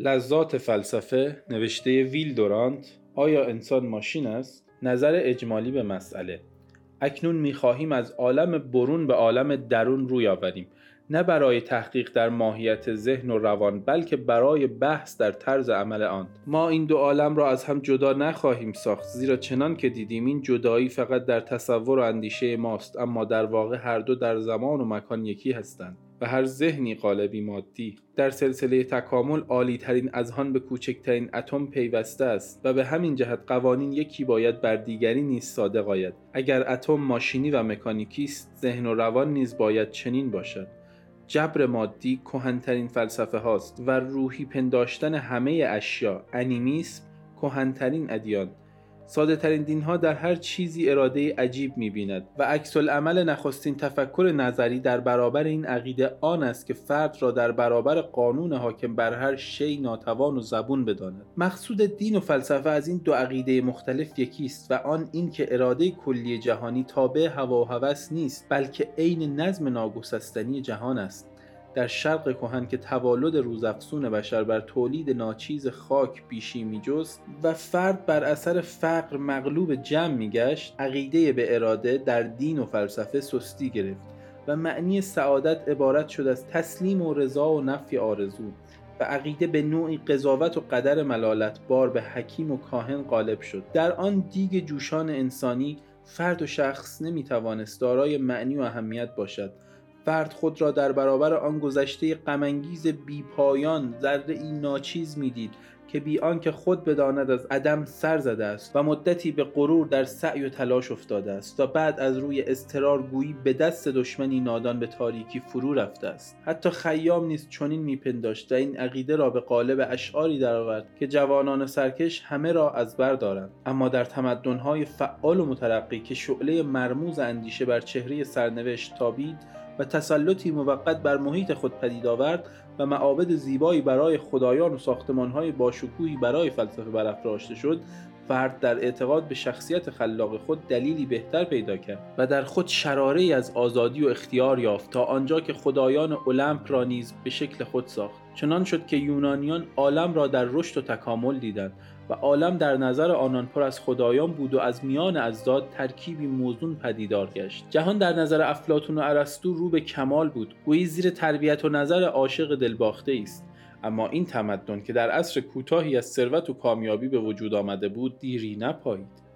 لذات فلسفه نوشته ویل دورانت آیا انسان ماشین است؟ نظر اجمالی به مسئله. اکنون می‌خواهیم از عالم برون به عالم درون روی آوریم. نه برای تحقیق در ماهیت ذهن و روان بلکه برای بحث در طرز عمل آن. ما این دو عالم را از هم جدا نخواهیم ساخت زیرا چنان که دیدیم این جدایی فقط در تصور و اندیشه ماست اما در واقع هر دو در زمان و مکان یکی هستند. و هر ذهنی قالبی مادی. در سلسله تکامل عالی ترین اذهان به کوچکترین اتم پیوسته است و به همین جهت قوانین یکی باید بر دیگری نیز صادق آید. اگر اتم ماشینی و مکانیکی است ذهن و روان نیز باید چنین باشد. جبر مادی کهنترین فلسفه هاست و روحی پنداشتن همه اشیا انیمیسم کهنترین ادیان. ساده ترین دین ها در هر چیزی اراده عجیب می بیند و عکس عمل نخستین تفکر نظری در برابر این عقیده آن است که فرد را در برابر قانون حاکم بر هر شی ناتوان و زبون بداند. مقصود دین و فلسفه از این دو عقیده مختلف یکی است و آن این که اراده کلی جهانی تابع هوا و هوس نیست بلکه عین نظم ناگسستنی جهان است. در شرق کهن که توالد روزافزون بشر بر تولید ناچیز خاک بیشی میجست و فرد بر اثر فقر مغلوب جمع میگشت عقیده به اراده در دین و فلسفه سستی گرفت و معنی سعادت عبارت شد از تسلیم و رضا و نفی آرزو و عقیده به نوعی قضاوت و قدر ملالت بار به حکیم و کاهن غالب شد. در آن دیگ جوشان انسانی فرد و شخص نمی‌توانست دارای معنی و اهمیت باشد. فرد خود را در برابر آن گذشته غمانگیز بیپایان ذره این ناچیز می‌دید که بی آنکه خود بداند از عدم سر زده است و مدتی به غرور در سعی و تلاش افتاده است و بعد از روی استرار گویی به دست دشمنی نادان به تاریکی فرو رفته است. حتی خیام نیز چنین میپنداشت و این عقیده را به قالب اشعاری درآورد که جوانان سرکش همه را از بر دارند. اما در تمدنهای فعال و مترقی که شعله مرموز اندیشه بر چهره سرنوشت تابید و تسلطی موقت بر محیط خود پدید آورد و معابد زیبایی برای خدایان و ساختمانهای باشکوهی برای فلسفه برافراشته شد فرد در اعتقاد به شخصیت خلاق خود دلیلی بهتر پیدا کرد و در خود شراره از آزادی و اختیار یافت تا آنجا که خدایان المپ را نیز به شکل خود ساخت. چنان شد که یونانیان عالم را در رشد و تکامل دیدند و عالم در نظر آنان پر از خدایان بود و از میان ازداد ترکیبی موزون پدیدار گشت. جهان در نظر افلاتون و ارسطو رو به کمال بود. گویی زیر تربیت و نظر عاشق دلباخته است اما این تمدن که در عصر کوتاهی از ثروت و کامیابی به وجود آمده بود دیری نپایید.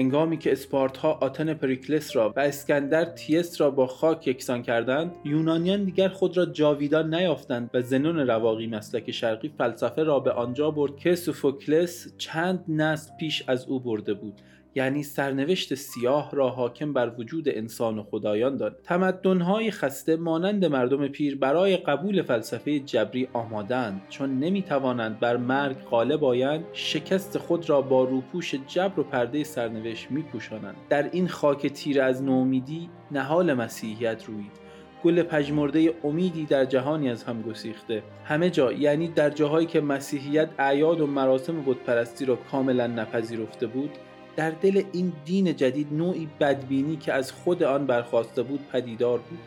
هنگامی که اسپارتها آتن پریکلس را و اسکندر تبس را با خاک یکسان کردند یونانیان دیگر خود را جاویدان نیافتند و زنون رواقی مسلک شرقی فلسفه را به آنجا برد که سوفوکلس چند نسل پیش از او برده بود. یعنی سرنوشت سیاه را حاکم بر وجود انسان و خدایان داد. تمدنهای خسته مانند مردم پیر برای قبول فلسفه جبری آماده‌اند چون نمی‌توانند بر مرگ غالب آیند شکست خود را با روپوش جبر و پرده سرنوشت میپوشانند. در این خاک تیره از نومیدی نهال مسیحیت روید. گل پژمرده امیدی در جهانی از هم گسیخته. همه جا یعنی در جاهایی که مسیحیت اعیاد و مراسم بتپرستی را کاملا نپذیرفته بود در دل این دین جدید نوعی بدبینی که از خود آن برخواسته بود پدیدار بود.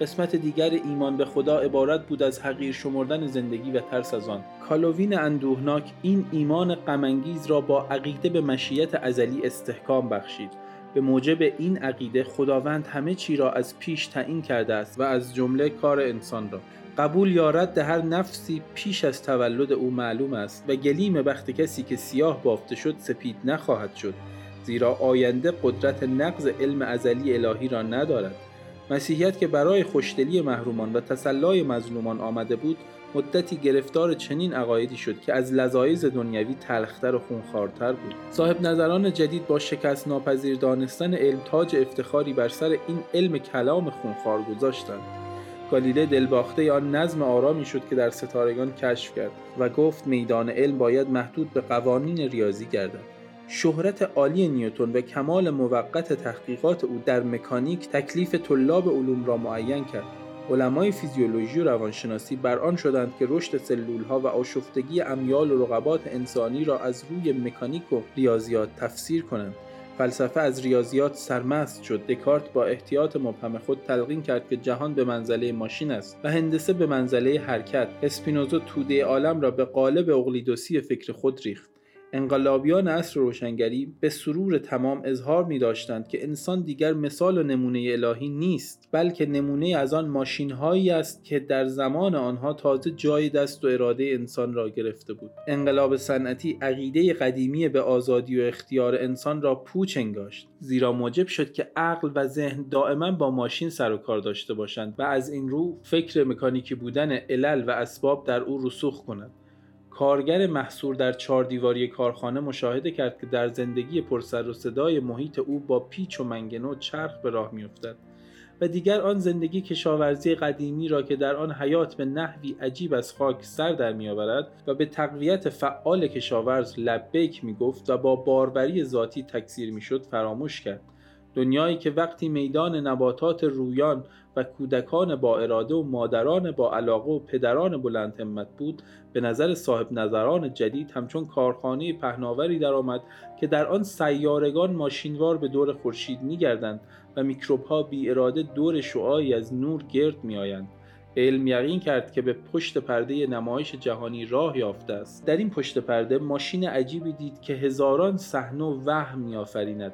قسمت دیگر ایمان به خدا عبارت بود از حقیر شمردن زندگی و ترس از آن. کالووین اندوهناک این ایمان غمانگیز را با عقیده به مشیت ازلی استحکام بخشید. به موجب این عقیده خداوند همه چی را از پیش تعیین کرده است و از جمله کار انسان را. قبول یا رد هر نفسی پیش از تولد او معلوم است و گلیم بخت کسی که سیاه بافته شد سپید نخواهد شد. زیرا آینده قدرت نقض علم ازلی الهی را ندارد. مسیحیت که برای خوشدلی محرومان و تسلای مظلومان آمده بود مدتی گرفتار چنین عقایدی شد که از لذایز دنیوی تلختر و خونخوارتر بود. صاحب نظران جدید با شکست ناپذیر دانستن علم تاج افتخاری بر سر این علم کلام خونخوار گذاشتند. گالیله دلباخته آن نظم آرامی شد که در ستارگان کشف کرد و گفت میدان علم باید محدود به قوانین ریاضی گردد. شهرت عالی نیوتون و کمال موقت تحقیقات او در مکانیک تکلیف طلاب علوم را معین کرد. علمای فیزیولوژی و روانشناسی بر آن شدند که رشد سلول ها و آشفتگی امیال و رقبات انسانی را از روی مکانیک و ریاضیات تفسیر کنند. فلسفه از ریاضیات سرمست شد. دکارت با احتیاط مبهم خود تلقین کرد که جهان به منزله ماشین است و هندسه به منزله حرکت. اسپینوزا توده عالم را به قالب اقلیدوسی فکر خود ریخت. انقلابیان عصر روشنگری به سرور تمام اظهار می داشتند که انسان دیگر مثال و نمونه الهی نیست بلکه نمونه از آن ماشین هایی است که در زمان آنها تازه جای دست و اراده انسان را گرفته بود. انقلاب صنعتی عقیده قدیمی به آزادی و اختیار انسان را پوچ انگاشت زیرا موجب شد که عقل و ذهن دائما با ماشین سر و کار داشته باشند و از این رو فکر مکانیکی بودن علل و اسباب در او رسوخ کند. کارگر محصور در چهار دیواری کارخانه مشاهده کرد که در زندگی پرسر و صدای محیط او با پیچ و منگنه و چرخ به راه میافتد و دیگر آن زندگی کشاورزی قدیمی را که در آن حیات به نحوی عجیب از خاک سر در میآورد و به تقویت فعال کشاورز لبیک می گفت و با باروری ذاتی تکثیر می‌شد فراموش کرد. دنیایی که وقتی میدان نباتات رویان و کودکان با اراده و مادران با علاقه و پدران بلند همت بود به نظر صاحب نظران جدید همچون کارخانه پهناوری درآمد که در آن سیارگان ماشینوار به دور خورشید میگردند و میکروب ها بی اراده دور شعایی از نور گرد میآیند. علم یقین کرد که به پشت پرده نمایش جهانی راه یافته است. در این پشت پرده ماشین عجیبی دید که هزاران صحنه وهم میآفریند.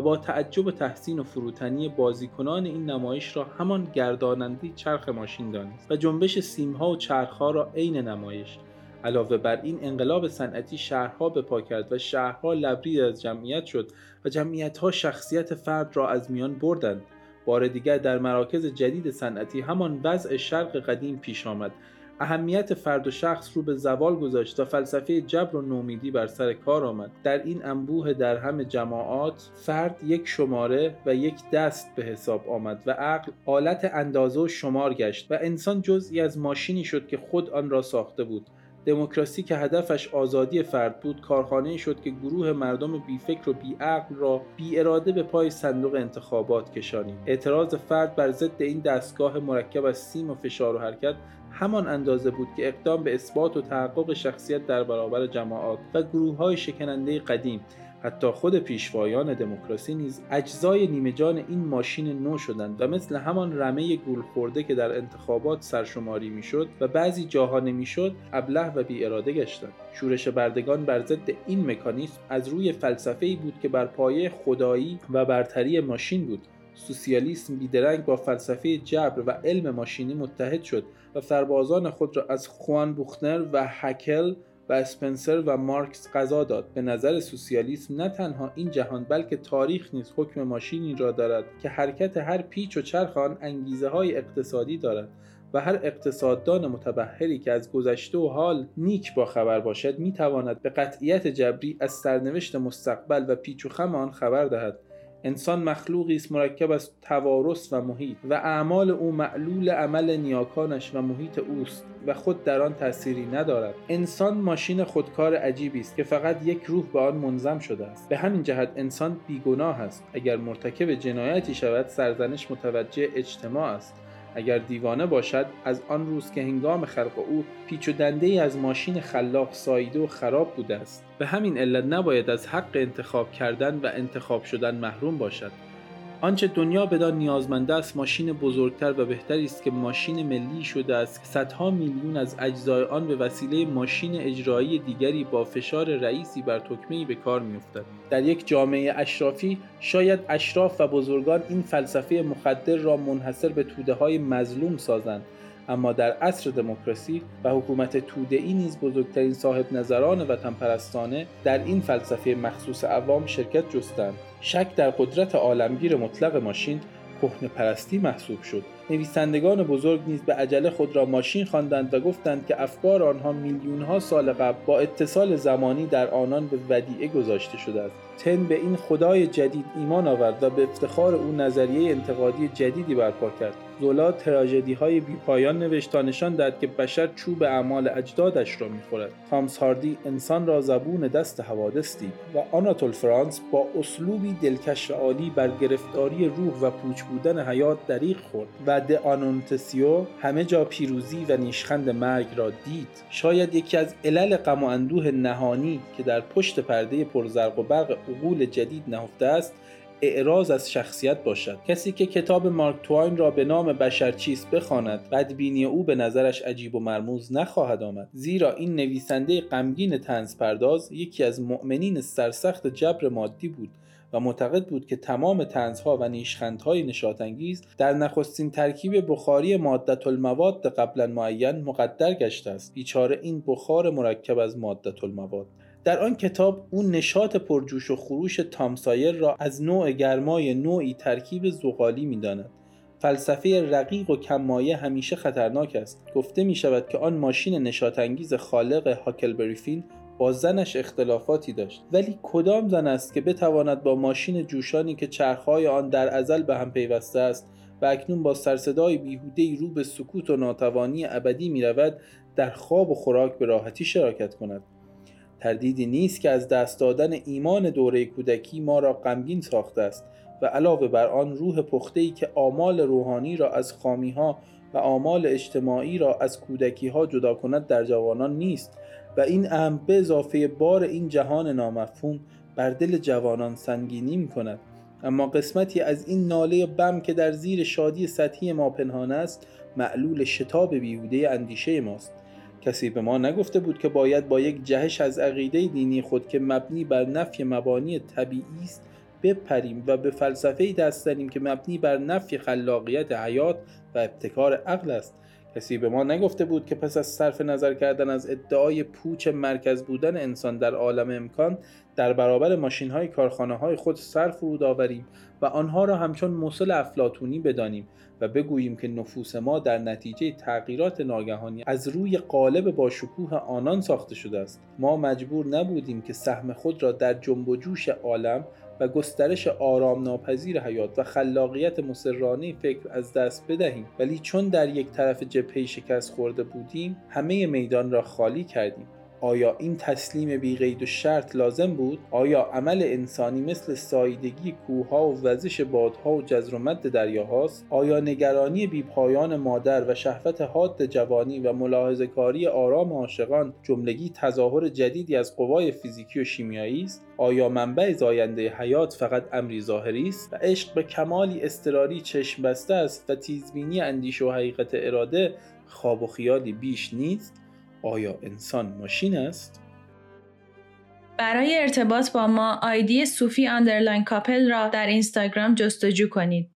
با تعجب تحسین و فروتنی بازیکنان این نمایش را همان گرداننده چرخ ماشین دانست و جنبش سیمها و چرخها را عین نمایش. علاوه بر این انقلاب صنعتی شهرها به پا کرد و شهرها لبرید از جمعیت شد و جمعیتها شخصیت فرد را از میان بردند. بار دیگر در مراکز جدید صنعتی همان وضع شرق قدیم پیش آمد اهمیت فرد و شخص رو به زوال گذاشت و فلسفه جبر و نومیدی بر سر کار آمد. در این انبوه در همه جماعات فرد یک شماره و یک دست به حساب آمد و عقل آلت اندازه و شمار گشت و انسان جزئی از ماشینی شد که خود آن را ساخته بود. دموکراسی که هدفش آزادی فرد بود کارخانه شد که گروه مردم بیفکر و بیعقل را بی اراده به پای صندوق انتخابات کشانید اعتراض فرد بر ضد این دستگاه مرکب از سیم و فشار و حرکت همان اندازه بود که اقدام به اثبات و تحقق شخصیت در برابر جماعات و گروه های شکننده قدیم حتی خود پیشوایان دموکراسی نیز اجزای نیمه جان این ماشین نو شدند و مثل همان رمه گول خورده که در انتخابات سرشماری می‌شد و بعضی جاها نمی‌شد ابله و بی اراده گشتند. شورش بردگان بر ضد این مکانیسم از روی فلسفه بود که بر پایه خدایی و برتری ماشین بود. سوسیالیسم بیدرنگ با فلسفه جبر و علم ماشینی متحد شد و سربازان خود را از خوان بوختنر و هکل و اسپنسر و مارکس قضا داد. به نظر سوسیالیسم نه تنها این جهان بلکه تاریخ نیز حکم ماشینی را دارد که حرکت هر پیچ و چرخ آن انگیزه های اقتصادی دارد و هر اقتصاددان متبهری که از گذشته و حال نیک با خبر باشد می تواند به قطعیت جبری از سرنوشت مستقبل و پیچ و خم آن خبر دهد. انسان مخلوقی است مرکب از توارث و محیط و اعمال او معلول عمل نیاکانش و محیط اوست و خود در آن تأثیری ندارد. انسان ماشین خودکار عجیبی است که فقط یک روح به آن منظم شده است. به همین جهت انسان بیگناه است. اگر مرتکب جنایتی شود سرزنش متوجه اجتماع است. اگر دیوانه باشد از آن روز که هنگام خلق او پیچ و دنده ای از ماشین خلاق سایده و خراب بوده است. به همین علت نباید از حق انتخاب کردن و انتخاب شدن محروم باشد. آنچه دنیا بدان نیازمنده است ماشین بزرگتر و بهتری است که ماشین ملی شده است. صدها میلیون از اجزای آن به وسیله ماشین اجرایی دیگری با فشار رئیسی بر تکمهای به کار میافتد. در یک جامعه اشرافی شاید اشراف و بزرگان این فلسفه مخدر را منحصر به توده های مظلوم سازند. اما در عصر دموکراسی و حکومت توده ای نیز بزرگترین صاحب نظران وطن پرستانه در این فلسفه مخصوص عوام شرکت جستند. شک در قدرت عالمگیر مطلق ماشین کهنه پرستی محسوب شد. نویسندگان بزرگ نیز به عجله خود را ماشین خواندند و گفتند که افکار آنها میلیون ها سال قبل با اتصال زمانی در آنان به ودیعه گذاشته شده است. تن به این خدای جدید ایمان آورد و به افتخار او نظریه انتقادی جدیدی برپا کرد. زولا تراژدی های بیپایان نوشت تا نشان داد که بشر چوب اعمال اجدادش را می‌خورد. تامس هاردی انسان را زبون دست حوادث دید و آناتول فرانس با اسلوبی دلکش عالی بر گرفتاری روح و پوچ بودن حیات دریغ خورد و و د آنونتسیو همه جا پیروزی و نیشخند مرگ را دید. شاید یکی از علل غم و اندوه نهانی که در پشت پرده پرزرق و برق عقول جدید نهفته است اعراض از شخصیت باشد. کسی که کتاب مارک توین را به نام بشرچیست بخواند بدبینی او به نظرش عجیب و مرموز نخواهد آمد. زیرا این نویسنده غمگین تنز پرداز یکی از مؤمنین سرسخت جبر مادی بود. و معتقد بود که تمام تنزها و نیشخندهای نشاتانگیز در نخستین ترکیب بخاری مادت المواد قبلا معین مقدر گشته است. بیچاره این بخار مرکب از مادت المواد در آن کتاب او نشاط پرجوش و خروش تامسایر را از نوع گرمای نوعی ترکیب زغالی می‌داند. فلسفه رقیق و کمایه همیشه خطرناک است. گفته می شود که آن ماشین نشاتانگیز خالق هاکلبریفین با زنش اختلافاتی داشت. ولی کدام زن است که بتواند با ماشین جوشانی که چرخهای آن در ازل به هم پیوسته است و اکنون با سرصدای بیهوده رو به سکوت و ناتوانی ابدی می رود در خواب و خوراک به راحتی شراکت کند. تردیدی نیست که از دست دادن ایمان دوره کودکی ما را غمگین ساخته است و علاوه بر آن روح پخته که آمال روحانی را از خامی ها و آمال اجتماعی را از کودکی ها جدا کند در جوانان نیست. و این امر به اضافه بار این جهان نامفهوم بر دل جوانان سنگینی می کند اما قسمتی از این ناله بم که در زیر شادی سطحی ما پنهان است معلول شتاب بیهوده اندیشه ماست. کسی به ما نگفته بود که باید با یک جهش از عقیده دینی خود که مبنی بر نفی مبانی طبیعی است بپریم و به فلسفه دست زنیم که مبنی بر نفی خلاقیت حیات و ابتکار عقل است. کسی به ما نگفته بود که پس از صرف نظر کردن از ادعای پوچ مرکز بودن انسان در عالم امکان در برابر ماشین های کارخانه های خود سر فرود آوریم و آنها را همچون موصل افلاتونی بدانیم و بگوییم که نفوس ما در نتیجه تغییرات ناگهانی از روی قالب با شکوه آنان ساخته شده است. ما مجبور نبودیم که سهم خود را در جنب و جوش عالم و گسترش آرام ناپذیر حیات و خلاقیت مسررانه فکر از دست بدهیم. ولی چون در یک طرف جبهه شکست خورده بودیم همه میدان را خالی کردیم. آیا این تسلیم بی قید و شرط لازم بود؟ آیا عمل انسانی مثل سایدگی کوهها و وزش بادها و جزر و مد دریاهاست؟ آیا نگرانی بی پایان مادر و شهوت حاد جوانی و ملاحظه کاری آرام عاشقان جملگی تظاهر جدیدی از قوای فیزیکی و شیمیایی است؟ آیا منبع زاینده حیات فقط امری ظاهری است و عشق به کمالی اضطراری چشم بسته است و تیزبینی اندیشه و حقیقت اراده خواب و خیالی بیش نیست؟ آیا انسان ماشین است؟ برای ارتباط با ما آیدی Sophie underline couple را در اینستاگرام جستجو کنید.